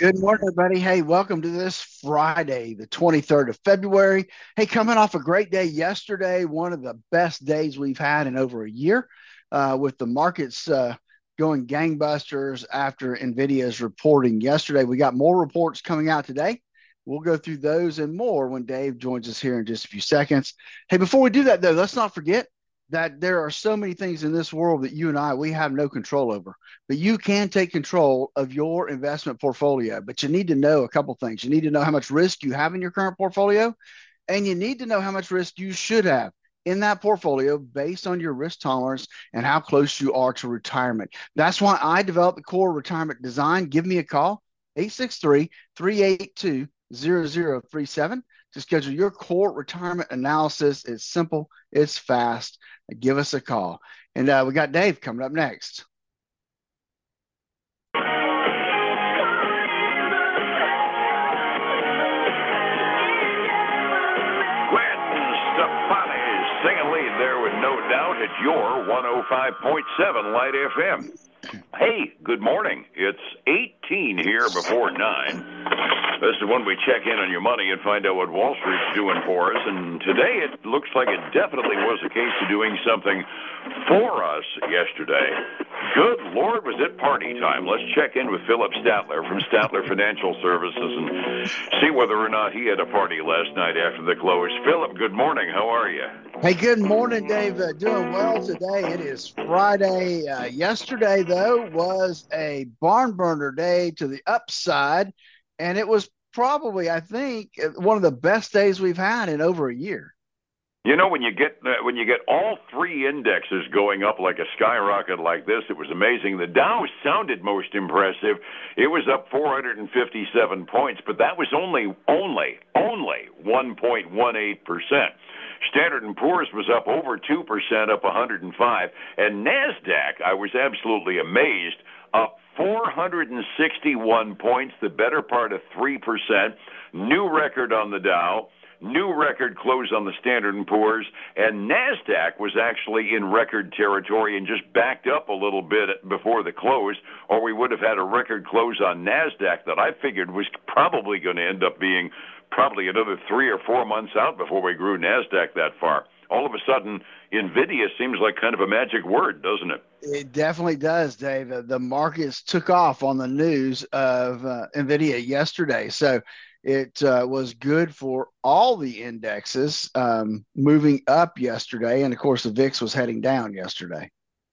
Good morning, everybody. Hey, welcome to this Friday, the 23rd of February. Hey, coming off a great day yesterday, one of the best days we've had in over a year, uh, with the markets uh, going gangbusters after NVIDIA's reporting yesterday. We got more reports coming out today. We'll go through those and more when Dave joins us here in just a few seconds. Hey, before we do that, though, let's not forget that there are so many things in this world that you and I we have no control over. But you can take control of your investment portfolio. But you need to know a couple things. You need to know how much risk you have in your current portfolio, and you need to know how much risk you should have in that portfolio based on your risk tolerance and how close you are to retirement. That's why I developed the core retirement design. Give me a call 863 382 0037 to schedule your core retirement analysis. It's simple, it's fast. Give us a call. And uh, we got Dave coming up next. It's your 105.7 Light FM. Hey, good morning. It's 18 here before 9. This is when we check in on your money and find out what Wall Street's doing for us. And today it looks like it definitely was a case of doing something for us yesterday. Good Lord, was it party time? Let's check in with Phillip Statler from Statler Financial Services and see whether or not he had a party last night after the close. Phillip, good morning. How are you? Hey, good morning, Dave. Uh, doing well today. It is Friday. Uh, yesterday, though, was a barn burner day to the upside and it was probably, I think, one of the best days we've had in over a year. You know, when you get uh, when you get all three indexes going up like a skyrocket like this, it was amazing. The Dow sounded most impressive. It was up 457 points, but that was only only only 1.18 percent. Standard and Poor's was up over two percent, up 105, and Nasdaq, I was absolutely amazed, up 461 points, the better part of 3%, new record on the Dow, new record close on the Standard & Poor's, and Nasdaq was actually in record territory and just backed up a little bit before the close, or we would have had a record close on Nasdaq that I figured was probably going to end up being probably another 3 or 4 months out before we grew Nasdaq that far all of a sudden, NVIDIA seems like kind of a magic word, doesn't it? It definitely does, Dave. The markets took off on the news of uh, NVIDIA yesterday. So it uh, was good for all the indexes um, moving up yesterday. And of course, the VIX was heading down yesterday.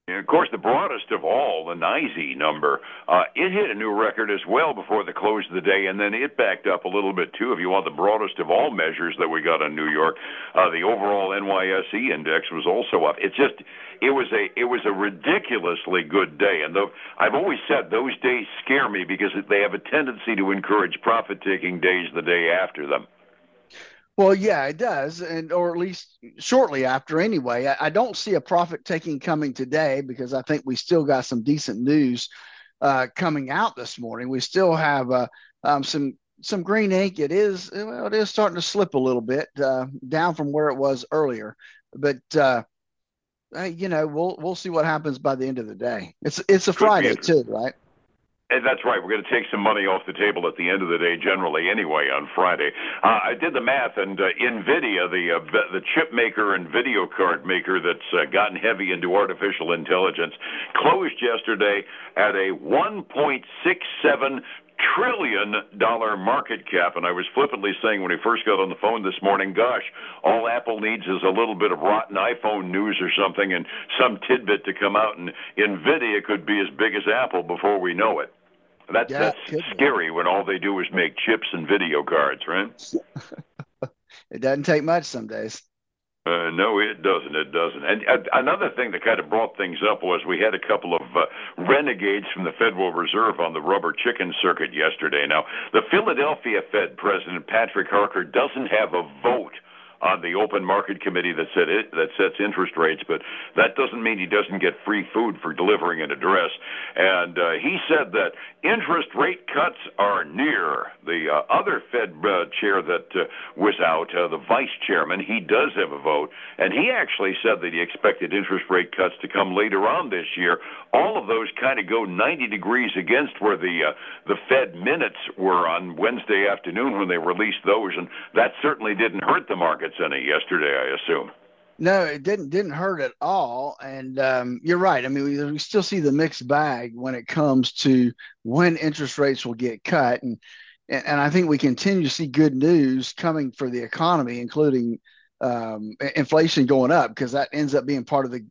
And of course, the broadest of all, the NYSE number, uh, it hit a new record as well before the close of the day, and then it backed up a little bit too. If you want the broadest of all measures that we got in New York, uh, the overall NYSE index was also up. It just, it was a, it was a ridiculously good day, and though I've always said those days scare me because they have a tendency to encourage profit-taking days the day after them. Well, yeah, it does, and or at least shortly after. Anyway, I, I don't see a profit taking coming today because I think we still got some decent news uh, coming out this morning. We still have uh, um, some some green ink. It is well, it is starting to slip a little bit uh, down from where it was earlier, but uh, you know we'll we'll see what happens by the end of the day. It's it's a Could Friday too, right? And that's right. We're going to take some money off the table at the end of the day, generally, anyway, on Friday. Uh, I did the math, and uh, NVIDIA, the uh, the chip maker and video card maker that's uh, gotten heavy into artificial intelligence, closed yesterday at a 1.67 trillion dollar market cap. And I was flippantly saying when we first got on the phone this morning, gosh, all Apple needs is a little bit of rotten iPhone news or something and some tidbit to come out, and Nvidia could be as big as Apple before we know it. That's yeah, that's scary when all they do is make chips and video cards, right? it doesn't take much some days. Uh, no, it doesn't. It doesn't. And uh, another thing that kind of brought things up was we had a couple of uh, renegades from the Federal Reserve on the rubber chicken circuit yesterday. Now, the Philadelphia Fed President Patrick Harker doesn't have a vote on the open market committee that set it, that sets interest rates, but that doesn't mean he doesn't get free food for delivering an address. And uh, he said that interest rate cuts are near. The uh, other Fed uh, chair that uh, was out, uh, the vice chairman, he does have a vote, and he actually said that he expected interest rate cuts to come later on this year. All of those kind of go 90 degrees against where the uh, the Fed minutes were on Wednesday afternoon when they released those, and that certainly didn't hurt the markets any yesterday, I assume. No, it didn't didn't hurt at all. And um, you're right. I mean, we, we, still see the mixed bag when it comes to when interest rates will get cut, and and I think we continue to see good news coming for the economy, including um, inflation going up, because that ends up being part of the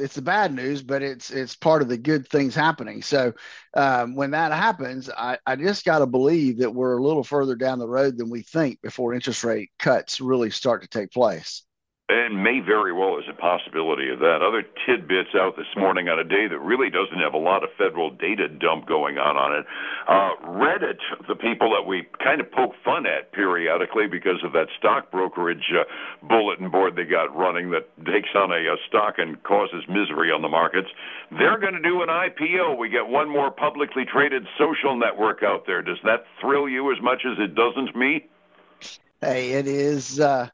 it's the bad news, but it's it's part of the good things happening. So um, when that happens, I, I just got to believe that we're a little further down the road than we think before interest rate cuts really start to take place and may very well is a possibility of that. Other tidbits out this morning on a day that really doesn't have a lot of federal data dump going on on it. Uh, Reddit, the people that we kind of poke fun at periodically because of that stock brokerage uh, bulletin board they got running that takes on a, a stock and causes misery on the markets, they're going to do an IPO. We get one more publicly traded social network out there. Does that thrill you as much as it doesn't me? Hey, it is. Uh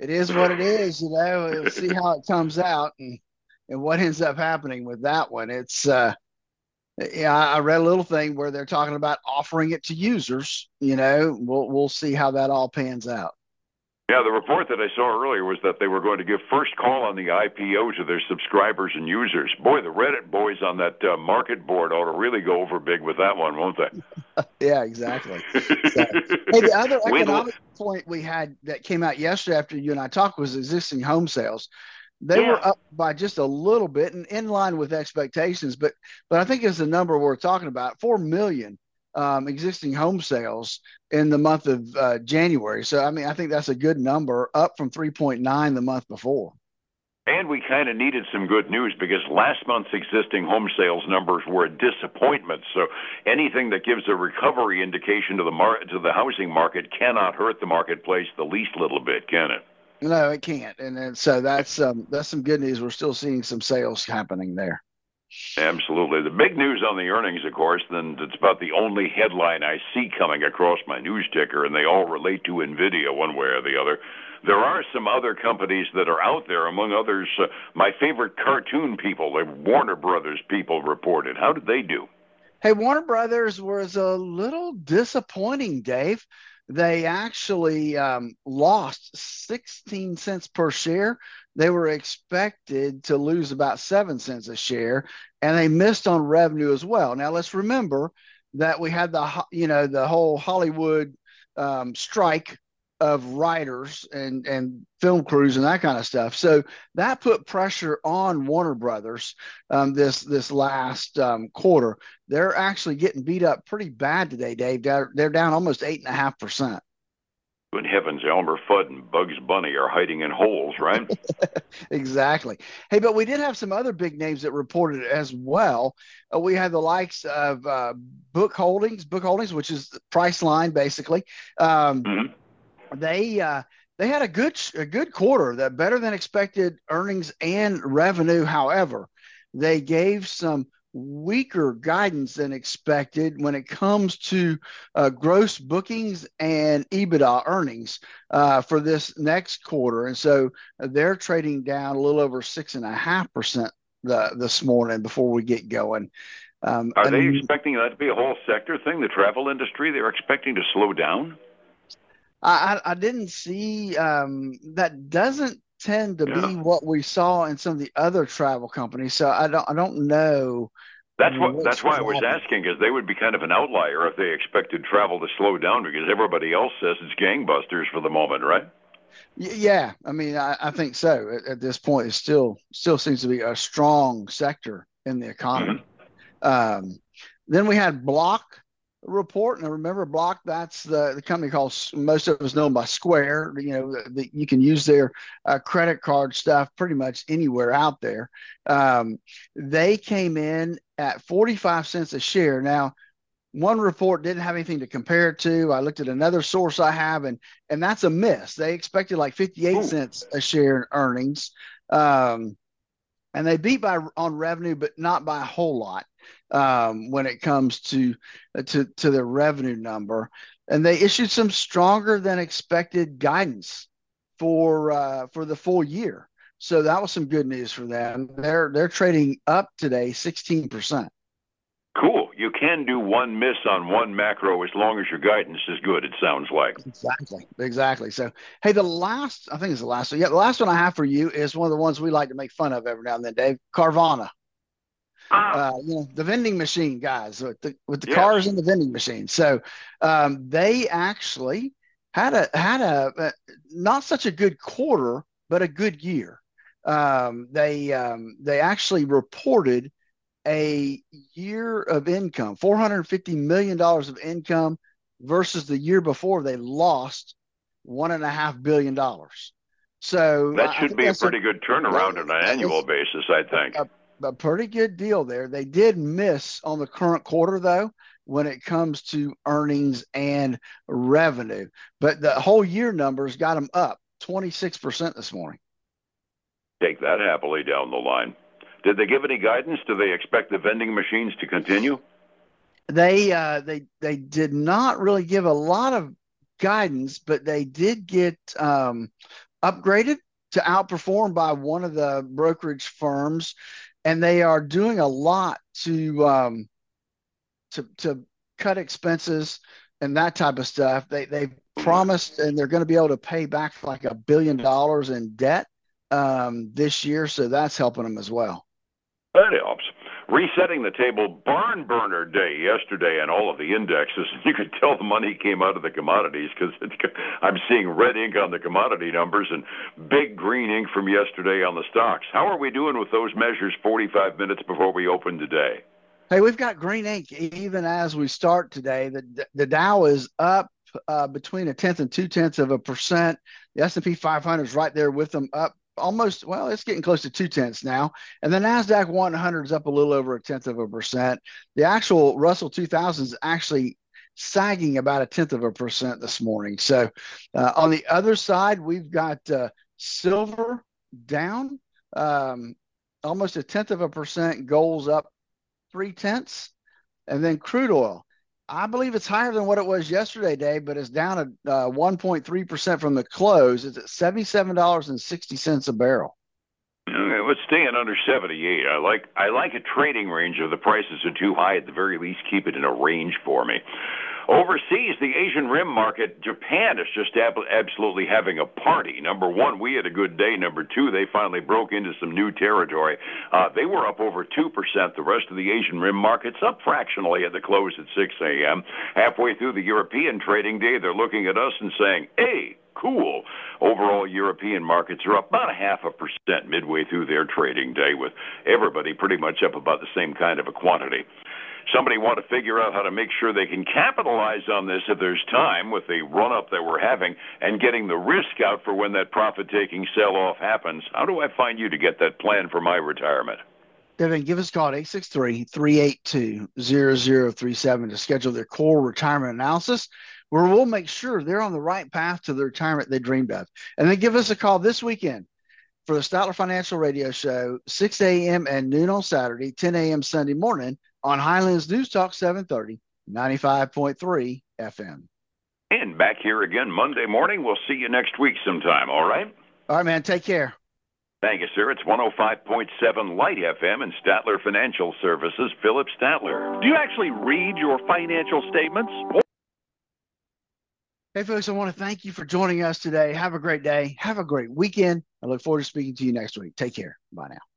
it is what it is, you know. We'll see how it comes out and and what ends up happening with that one. It's uh yeah, I read a little thing where they're talking about offering it to users. You know, we'll we'll see how that all pans out. Yeah, the report that I saw earlier was that they were going to give first call on the IPO to their subscribers and users. Boy, the Reddit boys on that uh, market board ought to really go over big with that one, won't they? yeah, exactly. so, hey, the other economic point we had that came out yesterday after you and I talked was existing home sales. They yeah. were up by just a little bit and in line with expectations, but but I think it's the number we're talking about, four million um, existing home sales in the month of uh, January. So, I mean, I think that's a good number, up from 3.9 the month before. And we kind of needed some good news because last month's existing home sales numbers were a disappointment. So anything that gives a recovery indication to the mar- to the housing market cannot hurt the marketplace the least little bit, can it? No, it can't. And, and so that's um, that's some good news. We're still seeing some sales happening there. Absolutely. The big news on the earnings, of course, then it's about the only headline I see coming across my news ticker, and they all relate to NVIDIA one way or the other. There are some other companies that are out there, among others, uh, my favorite cartoon people, the Warner Brothers people, reported. How did they do? Hey, Warner Brothers was a little disappointing, Dave. They actually um, lost 16 cents per share they were expected to lose about seven cents a share, and they missed on revenue as well. Now let's remember that we had the you know the whole Hollywood um, strike of writers and and film crews and that kind of stuff. So that put pressure on Warner Brothers um, this this last um, quarter. They're actually getting beat up pretty bad today, Dave. They're, they're down almost eight and a half percent in heavens, Elmer Fudd and Bugs Bunny are hiding in holes, right? exactly. Hey, but we did have some other big names that reported as well. Uh, we had the likes of uh, Book Holdings, Book Holdings, which is Priceline, basically. Um, mm-hmm. They uh, they had a good a good quarter, that better than expected earnings and revenue. However, they gave some weaker guidance than expected when it comes to uh, gross bookings and EBITDA earnings uh, for this next quarter. And so they're trading down a little over six and a half percent this morning before we get going. Um, Are they expecting that to be a whole sector thing? The travel industry, they're expecting to slow down? I, I didn't see um, that doesn't tend to yeah. be what we saw in some of the other travel companies. So I don't I don't know. That's what that's why I was asking because they would be kind of an outlier if they expected travel to slow down because everybody else says it's gangbusters for the moment, right? Yeah, I mean, I, I think so. At, at, this point, it still still seems to be a strong sector in the economy. Mm-hmm. Um, then we had Block report. And remember, Block, that's the, the company called, most of us know by Square. You know, the, the, you can use their uh, credit card stuff pretty much anywhere out there. Um, they came in at 45 cents a share. Now, one report didn't have anything to compare it to. I looked at another source I have, and and that's a miss. They expected like 58 Ooh. cents a share in earnings, um, and they beat by on revenue, but not by a whole lot um, when it comes to to to their revenue number. And they issued some stronger than expected guidance for uh, for the full year. So that was some good news for them. They're they're trading up today, 16 percent. Cool. You can do one miss on one macro as long as your guidance is good. It sounds like exactly, exactly. So, hey, the last I think it's the last one. Yeah, the last one I have for you is one of the ones we like to make fun of every now and then, Dave. Carvana. Ah. Uh, you know the vending machine guys with the with the yes. cars and the vending machine. So um, they actually had a had a, a, not such a good quarter, but a good year. Um, they um, they actually reported a year of income, $450 million of income versus the year before they lost one and a half billion dollars. So that should be a pretty a, good turnaround that, on an annual basis, I think. A, a pretty good deal there. They did miss on the current quarter though when it comes to earnings and revenue, but the whole year numbers got them up 26% this morning. Take that happily down the line. Did they give any guidance? Do they expect the vending machines to continue? They uh, they they did not really give a lot of guidance, but they did get um, upgraded to outperform by one of the brokerage firms, and they are doing a lot to um, to to cut expenses and that type of stuff. They they promised, and they're going to be able to pay back like a billion dollars in debt um, this year, so that's helping them as well. Helps. Resetting the table, barn burner day yesterday and all of the indexes. You could tell the money came out of the commodities because I'm seeing red ink on the commodity numbers and big green ink from yesterday on the stocks. How are we doing with those measures 45 minutes before we open today? Hey, we've got green ink even as we start today. The the Dow is up uh, between a tenth and two tenths of a percent. The S and P 500 is right there with them, up almost well it's getting close to two tenths now. And the nasdaq 100 is up a little over a tenth of a percent. The actual russell 2000 is actually sagging about a tenth of a percent this morning. So uh, on the other side we've got uh, silver down um, almost a tenth of a percent gold's up three tenths and then crude oil I believe it's higher than what it was yesterday, Dave, but it's down at uh, 1.3% from the close. It's at $77.60 a barrel. Okay, let's stay under 78. I like I like a trading range. If the prices are too high, at the very least, keep it in a range for me. Overseas, the Asian Rim market, Japan is just ab- absolutely having a party. Number one, we had a good day. Number two, they finally broke into some new territory. Uh, they were up over 2%. The rest of the Asian Rim markets up fractionally at the close at 6 a.m. Halfway through the European trading day, they're looking at us and saying, hey, cool. Overall, European markets are up about a half a percent midway through their trading day, with everybody pretty much up about the same kind of a quantity somebody want to figure out how to make sure they can capitalize on this if there's time with the run up that we're having and getting the risk out for when that profit taking sell off happens, how do I find you to get that plan for my retirement? Devin, give us a call at 863 382 0037 to schedule their core retirement analysis, where we'll make sure they're on the right path to the retirement they dreamed of. And then give us a call this weekend for the Statler Financial Radio Show, 6 a.m. and noon on Saturday, 10 a.m. Sunday morning on Highlands News Talk 730, 95.3 FM. And back here again Monday morning. We'll see you next week sometime, all right? All right, man. Take care. Thank you, sir. It's 105.7 Light FM and Statler Financial Services, Phillip Statler. Do you actually read your financial statements? Hey, folks, I want to thank you for joining us today. Have a great day. Have a great weekend. I look forward to speaking to you next week. Take care. Bye now.